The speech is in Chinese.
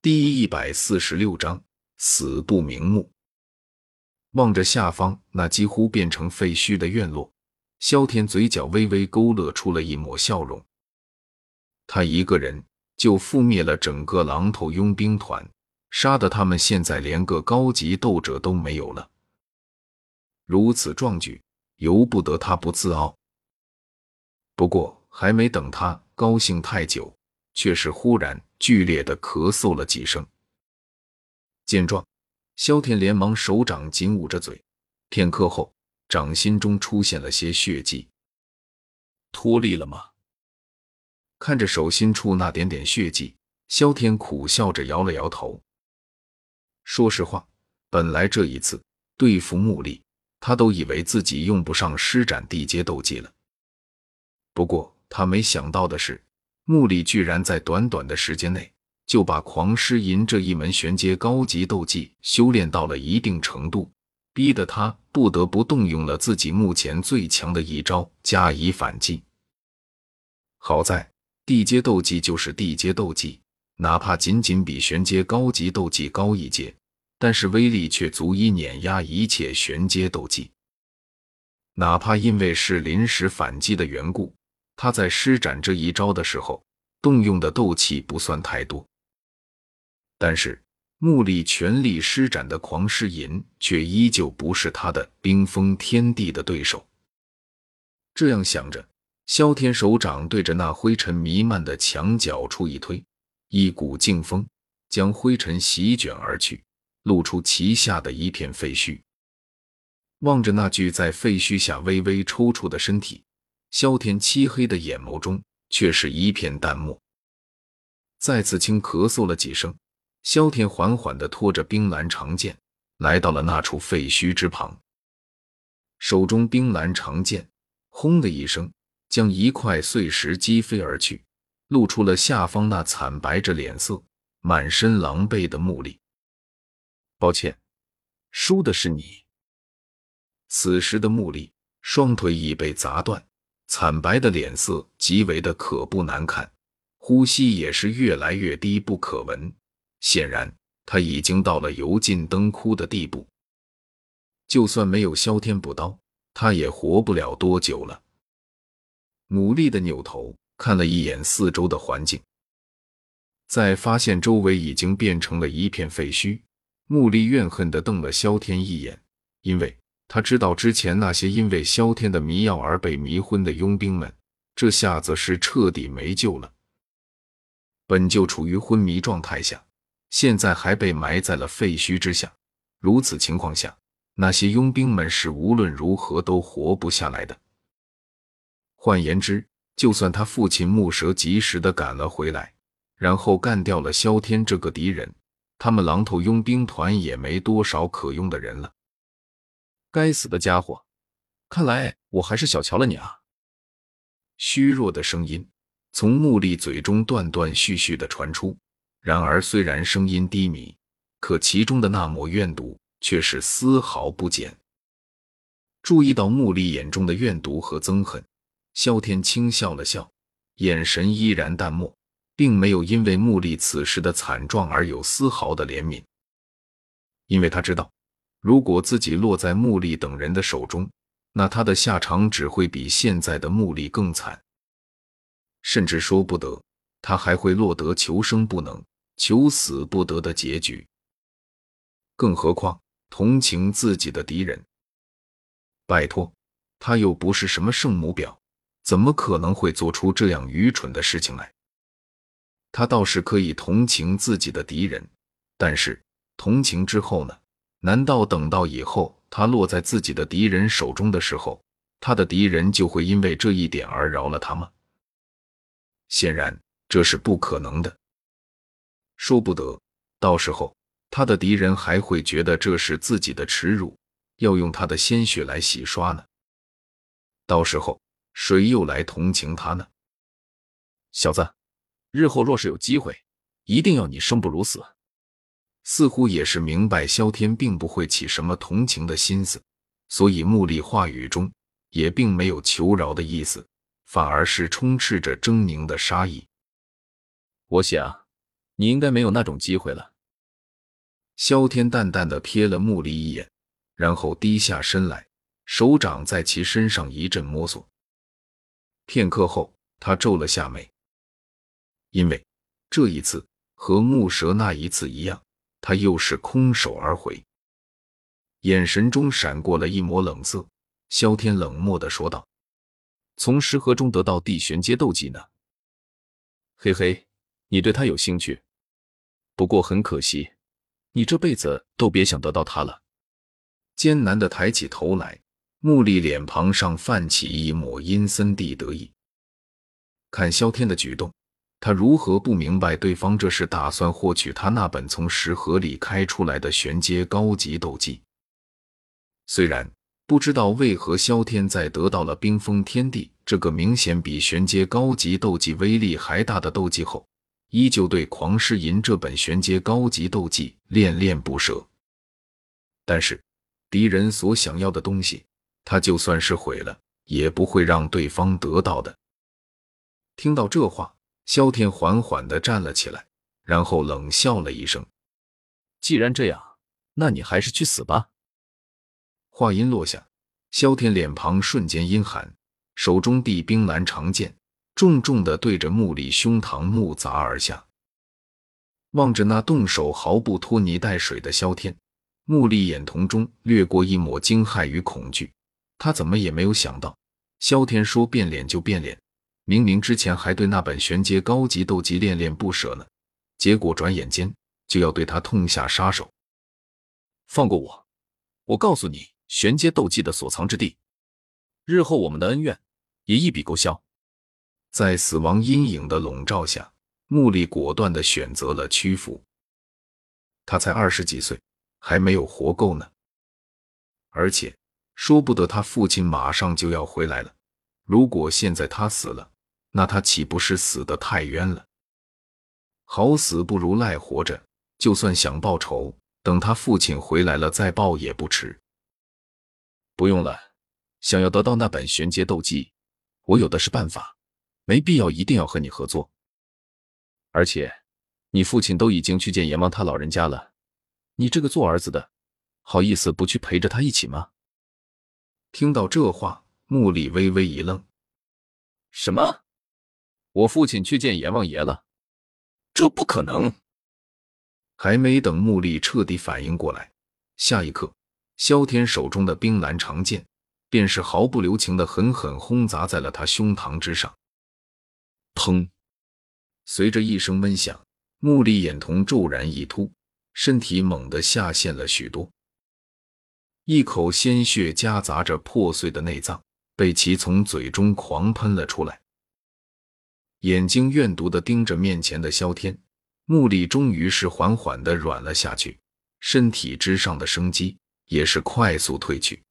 第一百四十六章死不瞑目。望着下方那几乎变成废墟的院落，萧天嘴角微微勾勒出了一抹笑容。他一个人就覆灭了整个狼头佣兵团，杀得他们现在连个高级斗者都没有了。如此壮举，由不得他不自傲。不过，还没等他高兴太久。却是忽然剧烈的咳嗽了几声。见状，萧天连忙手掌紧捂着嘴，片刻后，掌心中出现了些血迹。脱力了吗？看着手心处那点点血迹，萧天苦笑着摇了摇头。说实话，本来这一次对付木力，他都以为自己用不上施展地阶斗技了。不过他没想到的是。穆里居然在短短的时间内就把狂狮吟这一门玄阶高级斗技修炼到了一定程度，逼得他不得不动用了自己目前最强的一招加以反击。好在地阶斗技就是地阶斗技，哪怕仅仅比玄阶高级斗技高一阶，但是威力却足以碾压一切玄阶斗技。哪怕因为是临时反击的缘故。他在施展这一招的时候，动用的斗气不算太多，但是木力全力施展的狂狮吟却依旧不是他的冰封天地的对手。这样想着，萧天手掌对着那灰尘弥漫的墙角处一推，一股劲风将灰尘席卷而去，露出其下的一片废墟。望着那具在废墟下微微抽搐的身体。萧天漆黑的眼眸中却是一片淡漠。再次轻咳嗽了几声，萧天缓缓地拖着冰蓝长剑来到了那处废墟之旁，手中冰蓝长剑轰的一声将一块碎石击飞而去，露出了下方那惨白着脸色、满身狼狈的穆力。抱歉，输的是你。此时的穆力双腿已被砸断。惨白的脸色极为的可怖难看，呼吸也是越来越低不可闻。显然他已经到了油尽灯枯的地步。就算没有萧天补刀，他也活不了多久了。努力的扭头看了一眼四周的环境，在发现周围已经变成了一片废墟，穆力怨恨的瞪了萧天一眼，因为。他知道之前那些因为萧天的迷药而被迷昏的佣兵们，这下子是彻底没救了。本就处于昏迷状态下，现在还被埋在了废墟之下。如此情况下，那些佣兵们是无论如何都活不下来的。换言之，就算他父亲木蛇及时的赶了回来，然后干掉了萧天这个敌人，他们狼头佣兵团也没多少可用的人了。该死的家伙！看来我还是小瞧了你啊！虚弱的声音从穆丽嘴中断断续续的传出，然而虽然声音低迷，可其中的那抹怨毒却是丝毫不减。注意到穆丽眼中的怨毒和憎恨，萧天轻笑了笑，眼神依然淡漠，并没有因为穆丽此时的惨状而有丝毫的怜悯，因为他知道。如果自己落在穆力等人的手中，那他的下场只会比现在的穆力更惨，甚至说不得，他还会落得求生不能、求死不得的结局。更何况同情自己的敌人，拜托，他又不是什么圣母婊，怎么可能会做出这样愚蠢的事情来？他倒是可以同情自己的敌人，但是同情之后呢？难道等到以后他落在自己的敌人手中的时候，他的敌人就会因为这一点而饶了他吗？显然这是不可能的。说不得，到时候他的敌人还会觉得这是自己的耻辱，要用他的鲜血来洗刷呢。到时候谁又来同情他呢？小子，日后若是有机会，一定要你生不如死。似乎也是明白萧天并不会起什么同情的心思，所以穆力话语中也并没有求饶的意思，反而是充斥着狰狞的杀意。我想，你应该没有那种机会了。萧天淡淡的瞥了穆丽一眼，然后低下身来，手掌在其身上一阵摸索。片刻后，他皱了下眉，因为这一次和木蛇那一次一样，他又是空手而回。眼神中闪过了一抹冷色，萧天冷漠的说道：“从石盒中得到地玄阶斗技呢？嘿嘿，你对他有兴趣？不过很可惜。”你这辈子都别想得到他了。艰难的抬起头来，穆丽脸庞上泛起一抹阴森地得意。看萧天的举动，他如何不明白对方这是打算获取他那本从石盒里开出来的玄阶高级斗技？虽然不知道为何萧天在得到了冰封天地这个明显比玄阶高级斗技威力还大的斗技后。依旧对狂狮吟这本玄阶高级斗技恋恋不舍，但是敌人所想要的东西，他就算是毁了，也不会让对方得到的。听到这话，萧天缓缓的站了起来，然后冷笑了一声：“既然这样，那你还是去死吧。”话音落下，萧天脸庞瞬间阴寒，手中地冰蓝长剑。重重的对着穆里胸膛木砸而下，望着那动手毫不拖泥带水的萧天，穆里眼瞳中掠过一抹惊骇与恐惧。他怎么也没有想到，萧天说变脸就变脸，明明之前还对那本玄阶高级斗技恋恋不舍呢，结果转眼间就要对他痛下杀手。放过我！我告诉你，玄阶斗技的所藏之地，日后我们的恩怨也一笔勾销。在死亡阴影的笼罩下，穆丽果断的选择了屈服。他才二十几岁，还没有活够呢。而且说不得他父亲马上就要回来了。如果现在他死了，那他岂不是死得太冤了？好死不如赖活着，就算想报仇，等他父亲回来了再报也不迟。不用了，想要得到那本玄阶斗技，我有的是办法。没必要一定要和你合作，而且你父亲都已经去见阎王他老人家了，你这个做儿子的，好意思不去陪着他一起吗？听到这话，穆里微微一愣：“什么？我父亲去见阎王爷了？这不可能！”还没等穆里彻底反应过来，下一刻，萧天手中的冰蓝长剑便是毫不留情的狠狠轰砸在了他胸膛之上。砰！随着一声闷响，穆丽眼瞳骤然一突，身体猛地下陷了许多，一口鲜血夹杂着破碎的内脏被其从嘴中狂喷了出来。眼睛怨毒的盯着面前的萧天，目力终于是缓缓的软了下去，身体之上的生机也是快速褪去。